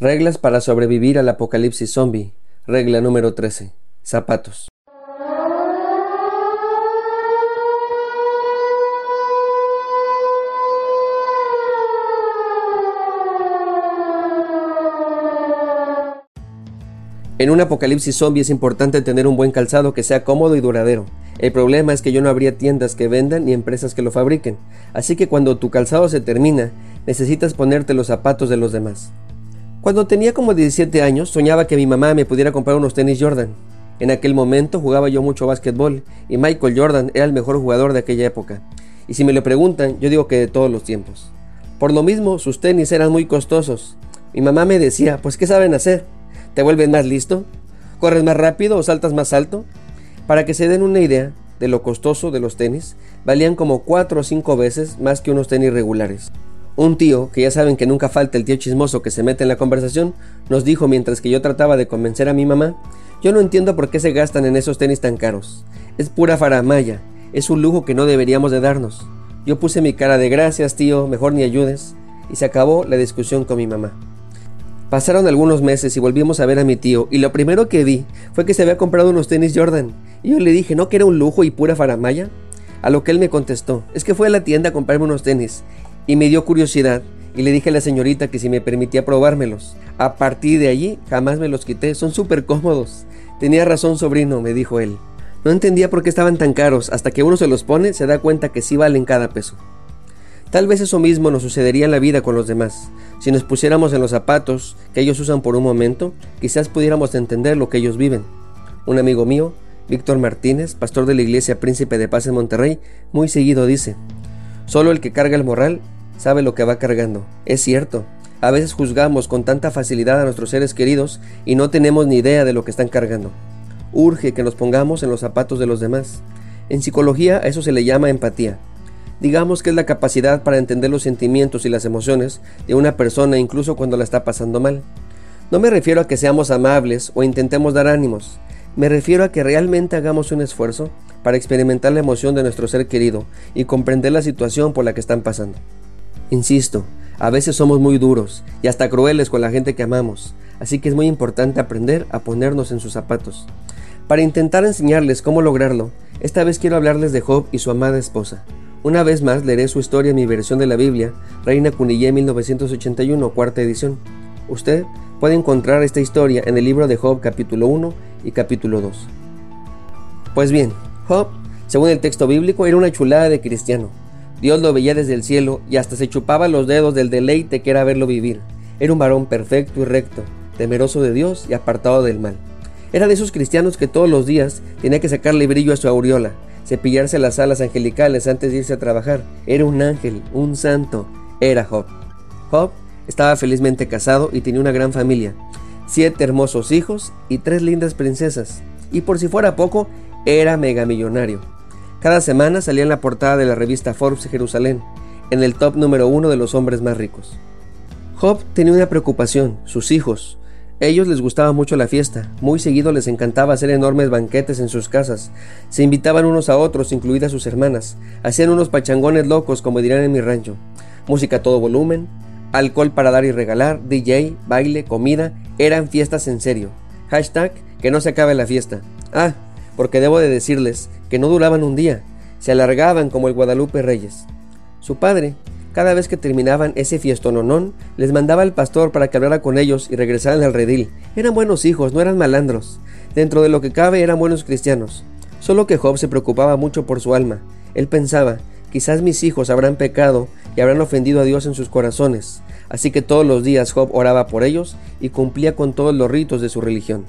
Reglas para sobrevivir al apocalipsis zombie. Regla número 13. Zapatos. En un apocalipsis zombie es importante tener un buen calzado que sea cómodo y duradero. El problema es que yo no habría tiendas que vendan ni empresas que lo fabriquen, así que cuando tu calzado se termina, necesitas ponerte los zapatos de los demás. Cuando tenía como 17 años, soñaba que mi mamá me pudiera comprar unos tenis Jordan. En aquel momento jugaba yo mucho básquetbol y Michael Jordan era el mejor jugador de aquella época. Y si me lo preguntan, yo digo que de todos los tiempos. Por lo mismo, sus tenis eran muy costosos. Mi mamá me decía, pues ¿qué saben hacer? ¿Te vuelves más listo? ¿Corres más rápido o saltas más alto? Para que se den una idea de lo costoso de los tenis, valían como 4 o 5 veces más que unos tenis regulares. Un tío, que ya saben que nunca falta el tío chismoso que se mete en la conversación, nos dijo mientras que yo trataba de convencer a mi mamá, yo no entiendo por qué se gastan en esos tenis tan caros. Es pura faramaya, es un lujo que no deberíamos de darnos. Yo puse mi cara de gracias, tío, mejor ni ayudes, y se acabó la discusión con mi mamá. Pasaron algunos meses y volvimos a ver a mi tío, y lo primero que vi fue que se había comprado unos tenis Jordan, y yo le dije, ¿no que era un lujo y pura faramaya? A lo que él me contestó, es que fue a la tienda a comprarme unos tenis, y me dio curiosidad y le dije a la señorita que si me permitía probármelos. A partir de allí jamás me los quité, son súper cómodos. Tenía razón sobrino, me dijo él. No entendía por qué estaban tan caros, hasta que uno se los pone se da cuenta que sí valen cada peso. Tal vez eso mismo nos sucedería en la vida con los demás. Si nos pusiéramos en los zapatos que ellos usan por un momento, quizás pudiéramos entender lo que ellos viven. Un amigo mío, Víctor Martínez, pastor de la iglesia Príncipe de Paz en Monterrey, muy seguido dice, Solo el que carga el moral sabe lo que va cargando. Es cierto, a veces juzgamos con tanta facilidad a nuestros seres queridos y no tenemos ni idea de lo que están cargando. Urge que nos pongamos en los zapatos de los demás. En psicología a eso se le llama empatía. Digamos que es la capacidad para entender los sentimientos y las emociones de una persona incluso cuando la está pasando mal. No me refiero a que seamos amables o intentemos dar ánimos. Me refiero a que realmente hagamos un esfuerzo para experimentar la emoción de nuestro ser querido y comprender la situación por la que están pasando. Insisto, a veces somos muy duros y hasta crueles con la gente que amamos, así que es muy importante aprender a ponernos en sus zapatos. Para intentar enseñarles cómo lograrlo, esta vez quiero hablarles de Job y su amada esposa. Una vez más leeré su historia en mi versión de la Biblia, Reina Cunillé 1981, cuarta edición. Usted puede encontrar esta historia en el libro de Job capítulo 1 y capítulo 2. Pues bien, Job, según el texto bíblico, era una chulada de cristiano. Dios lo veía desde el cielo y hasta se chupaba los dedos del deleite que era verlo vivir. Era un varón perfecto y recto, temeroso de Dios y apartado del mal. Era de esos cristianos que todos los días tenía que sacarle brillo a su aureola, cepillarse las alas angelicales antes de irse a trabajar. Era un ángel, un santo. Era Job. Job estaba felizmente casado y tenía una gran familia, siete hermosos hijos y tres lindas princesas. Y por si fuera poco, era megamillonario. Cada semana salía en la portada de la revista Forbes Jerusalén, en el top número uno de los hombres más ricos. Job tenía una preocupación, sus hijos. ellos les gustaba mucho la fiesta, muy seguido les encantaba hacer enormes banquetes en sus casas, se invitaban unos a otros, incluidas sus hermanas, hacían unos pachangones locos, como dirán en mi rancho, música a todo volumen, alcohol para dar y regalar, DJ, baile, comida, eran fiestas en serio. Hashtag que no se acabe la fiesta. Ah, porque debo de decirles que no duraban un día, se alargaban como el Guadalupe Reyes. Su padre, cada vez que terminaban ese fiestononón, les mandaba al pastor para que hablara con ellos y regresaran al redil. Eran buenos hijos, no eran malandros. Dentro de lo que cabe eran buenos cristianos. Solo que Job se preocupaba mucho por su alma. Él pensaba, quizás mis hijos habrán pecado y habrán ofendido a Dios en sus corazones. Así que todos los días Job oraba por ellos y cumplía con todos los ritos de su religión.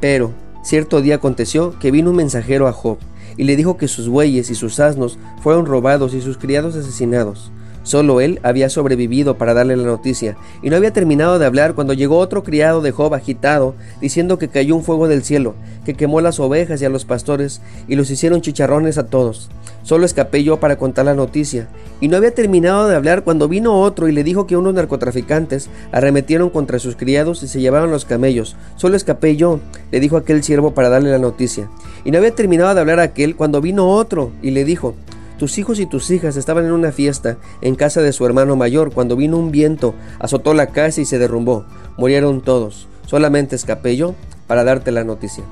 Pero, Cierto día aconteció que vino un mensajero a Job y le dijo que sus bueyes y sus asnos fueron robados y sus criados asesinados. Solo él había sobrevivido para darle la noticia, y no había terminado de hablar cuando llegó otro criado de Job agitado, diciendo que cayó un fuego del cielo, que quemó las ovejas y a los pastores, y los hicieron chicharrones a todos. Solo escapé yo para contar la noticia, y no había terminado de hablar cuando vino otro y le dijo que unos narcotraficantes arremetieron contra sus criados y se llevaron los camellos. Solo escapé yo, le dijo aquel siervo para darle la noticia. Y no había terminado de hablar aquel cuando vino otro y le dijo, tus hijos y tus hijas estaban en una fiesta en casa de su hermano mayor cuando vino un viento, azotó la casa y se derrumbó. Murieron todos. Solamente escapé yo para darte la noticia.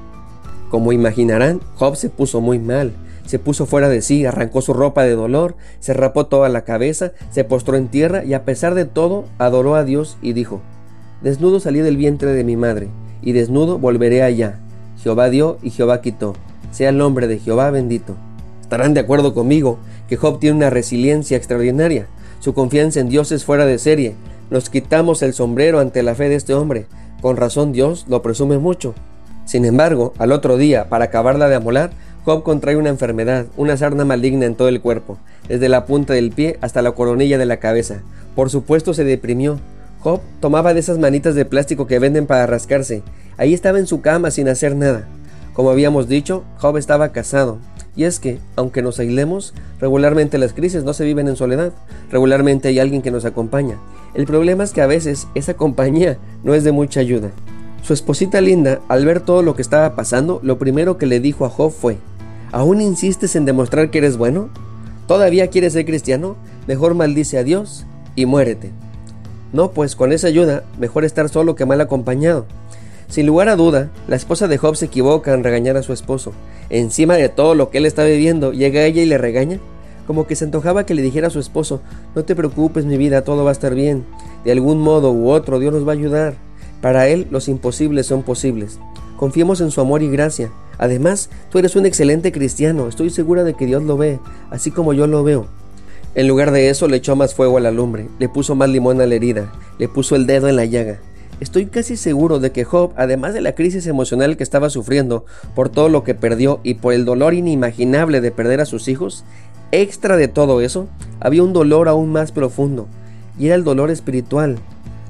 Como imaginarán, Job se puso muy mal. Se puso fuera de sí, arrancó su ropa de dolor, se rapó toda la cabeza, se postró en tierra y a pesar de todo adoró a Dios y dijo, Desnudo salí del vientre de mi madre, y desnudo volveré allá. Jehová dio y Jehová quitó. Sea el nombre de Jehová bendito. Estarán de acuerdo conmigo que Job tiene una resiliencia extraordinaria. Su confianza en Dios es fuera de serie. Nos quitamos el sombrero ante la fe de este hombre. Con razón Dios lo presume mucho. Sin embargo, al otro día, para acabarla de amolar, Job contrae una enfermedad, una sarna maligna en todo el cuerpo, desde la punta del pie hasta la coronilla de la cabeza. Por supuesto se deprimió. Job tomaba de esas manitas de plástico que venden para rascarse. Ahí estaba en su cama sin hacer nada. Como habíamos dicho, Job estaba casado, y es que, aunque nos aislemos, regularmente las crisis no se viven en soledad, regularmente hay alguien que nos acompaña. El problema es que a veces esa compañía no es de mucha ayuda. Su esposita linda, al ver todo lo que estaba pasando, lo primero que le dijo a Job fue, ¿Aún insistes en demostrar que eres bueno? ¿Todavía quieres ser cristiano? Mejor maldice a Dios y muérete. No, pues con esa ayuda, mejor estar solo que mal acompañado. Sin lugar a duda, la esposa de Job se equivoca en regañar a su esposo. Encima de todo lo que él está viviendo, llega ella y le regaña. Como que se antojaba que le dijera a su esposo, no te preocupes mi vida, todo va a estar bien. De algún modo u otro Dios nos va a ayudar. Para Él los imposibles son posibles. Confiemos en su amor y gracia. Además, tú eres un excelente cristiano, estoy segura de que Dios lo ve, así como yo lo veo. En lugar de eso, le echó más fuego a la lumbre, le puso más limón a la herida, le puso el dedo en la llaga. Estoy casi seguro de que Job, además de la crisis emocional que estaba sufriendo por todo lo que perdió y por el dolor inimaginable de perder a sus hijos, extra de todo eso, había un dolor aún más profundo, y era el dolor espiritual.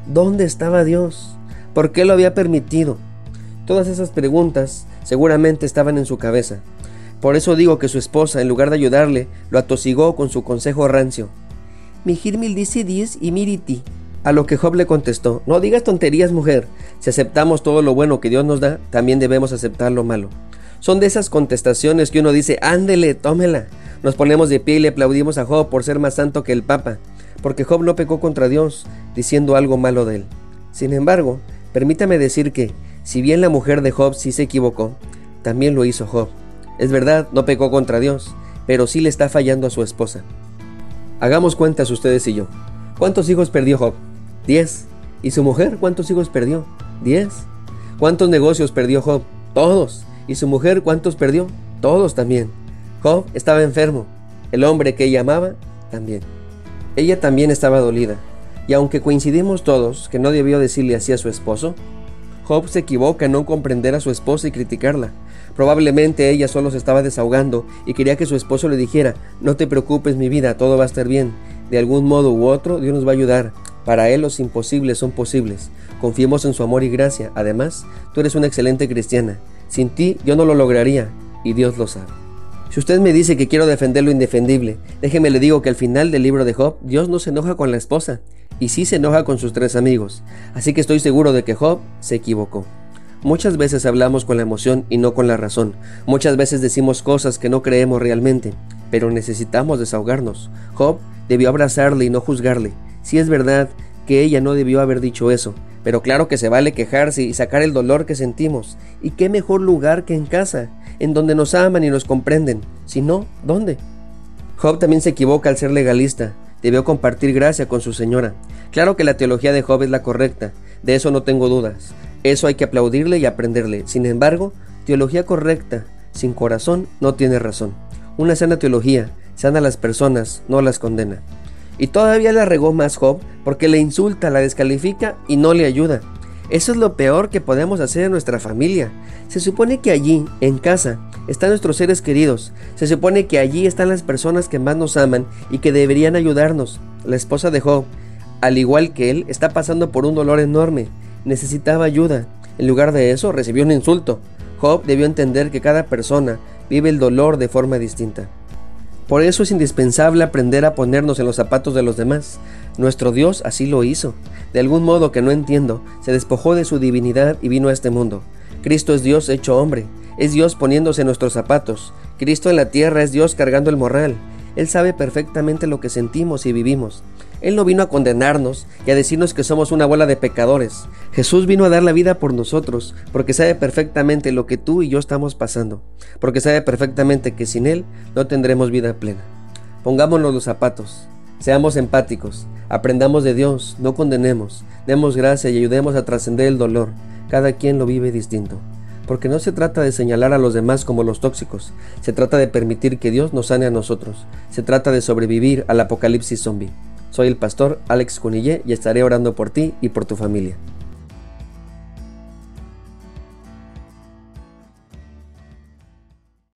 ¿Dónde estaba Dios? ¿Por qué lo había permitido? Todas esas preguntas seguramente estaban en su cabeza. Por eso digo que su esposa, en lugar de ayudarle, lo atosigó con su consejo rancio. Mi Girmil dice diez y miriti, a lo que Job le contestó, no digas tonterías mujer, si aceptamos todo lo bueno que Dios nos da, también debemos aceptar lo malo. Son de esas contestaciones que uno dice, ándele, tómela. Nos ponemos de pie y le aplaudimos a Job por ser más santo que el Papa, porque Job no pecó contra Dios, diciendo algo malo de él. Sin embargo, permítame decir que, si bien la mujer de Job sí se equivocó, también lo hizo Job. Es verdad, no pecó contra Dios, pero sí le está fallando a su esposa. Hagamos cuentas ustedes y yo. ¿Cuántos hijos perdió Job? Diez. ¿Y su mujer cuántos hijos perdió? Diez. ¿Cuántos negocios perdió Job? Todos. ¿Y su mujer cuántos perdió? Todos también. Job estaba enfermo. El hombre que ella amaba también. Ella también estaba dolida. Y aunque coincidimos todos que no debió decirle así a su esposo, Job se equivoca en no comprender a su esposa y criticarla. Probablemente ella solo se estaba desahogando y quería que su esposo le dijera, no te preocupes mi vida, todo va a estar bien. De algún modo u otro Dios nos va a ayudar. Para Él los imposibles son posibles. Confiemos en su amor y gracia. Además, tú eres una excelente cristiana. Sin ti yo no lo lograría y Dios lo sabe. Si usted me dice que quiero defender lo indefendible, déjeme le digo que al final del libro de Job, Dios no se enoja con la esposa y sí se enoja con sus tres amigos. Así que estoy seguro de que Job se equivocó. Muchas veces hablamos con la emoción y no con la razón. Muchas veces decimos cosas que no creemos realmente, pero necesitamos desahogarnos. Job debió abrazarle y no juzgarle. Si es verdad que ella no debió haber dicho eso, pero claro que se vale quejarse y sacar el dolor que sentimos. ¿Y qué mejor lugar que en casa, en donde nos aman y nos comprenden? Si no, ¿dónde? Job también se equivoca al ser legalista. Debió compartir gracia con su señora. Claro que la teología de Job es la correcta, de eso no tengo dudas. Eso hay que aplaudirle y aprenderle. Sin embargo, teología correcta, sin corazón, no tiene razón. Una sana teología sana a las personas, no las condena. Y todavía la regó más Job porque le insulta, la descalifica y no le ayuda. Eso es lo peor que podemos hacer en nuestra familia. Se supone que allí, en casa, están nuestros seres queridos. Se supone que allí están las personas que más nos aman y que deberían ayudarnos. La esposa de Job, al igual que él, está pasando por un dolor enorme. Necesitaba ayuda. En lugar de eso, recibió un insulto. Job debió entender que cada persona vive el dolor de forma distinta. Por eso es indispensable aprender a ponernos en los zapatos de los demás. Nuestro Dios así lo hizo. De algún modo que no entiendo, se despojó de su divinidad y vino a este mundo. Cristo es Dios hecho hombre, es Dios poniéndose en nuestros zapatos. Cristo en la tierra es Dios cargando el morral. Él sabe perfectamente lo que sentimos y vivimos. Él no vino a condenarnos y a decirnos que somos una bola de pecadores. Jesús vino a dar la vida por nosotros, porque sabe perfectamente lo que tú y yo estamos pasando, porque sabe perfectamente que sin Él no tendremos vida plena. Pongámonos los zapatos, seamos empáticos, aprendamos de Dios, no condenemos, demos gracia y ayudemos a trascender el dolor. Cada quien lo vive distinto. Porque no se trata de señalar a los demás como los tóxicos, se trata de permitir que Dios nos sane a nosotros, se trata de sobrevivir al apocalipsis zombie. Soy el pastor Alex Cunillé y estaré orando por ti y por tu familia.